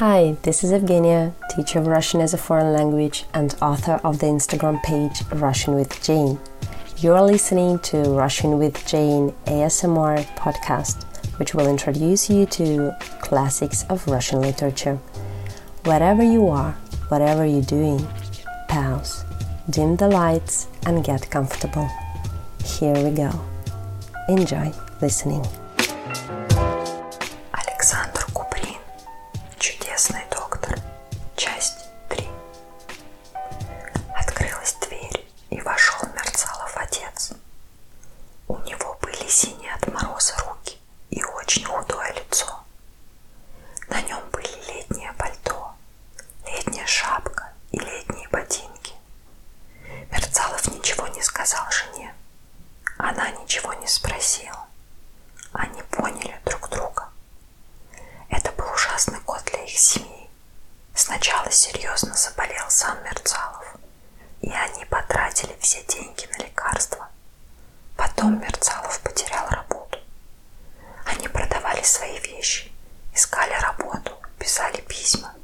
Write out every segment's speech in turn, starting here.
Hi, this is Evgenia, teacher of Russian as a foreign language and author of the Instagram page Russian with Jane. You're listening to Russian with Jane ASMR podcast, which will introduce you to classics of Russian literature. Wherever you are, whatever you're doing, pause, dim the lights, and get comfortable. Here we go. Enjoy listening. Синие от мороза руки и очень худое лицо. На нем были летнее пальто, летняя шапка и летние ботинки. Мерцалов ничего не сказал жене. Она ничего не спросила. Они поняли друг друга. Это был ужасный год для их семьи. Сначала серьезно заболел сам Мерцалов, и они потратили все деньги на лекарства. Потом Мерцалов потерял работу. Они продавали свои вещи, искали работу, писали письма.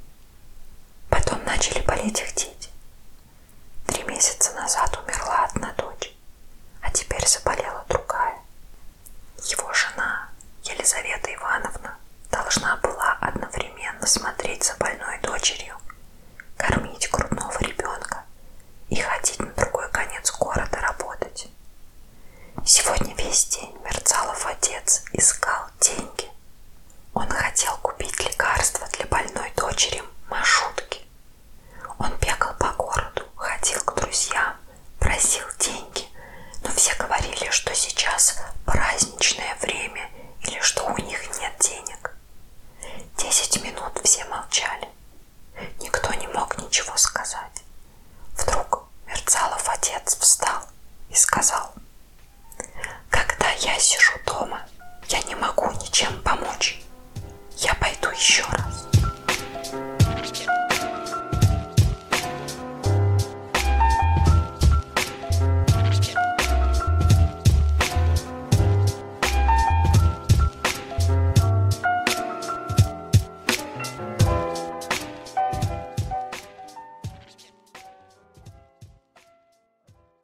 Потом начали болеть их дети. Три месяца назад умерла одна дочь, а теперь заболела другая. Его жена, Елизавета Ивановна, должна была одновременно смотреть за больной дочерью, кормить грудного ребенка и ходить на другой конец города работать. Сегодня весь день Мерцалов отец искал что сейчас праздничное время или что у них нет денег. Десять минут все молчали. Никто не мог ничего сказать. Вдруг Мерцалов отец встал и сказал, «Когда я сижу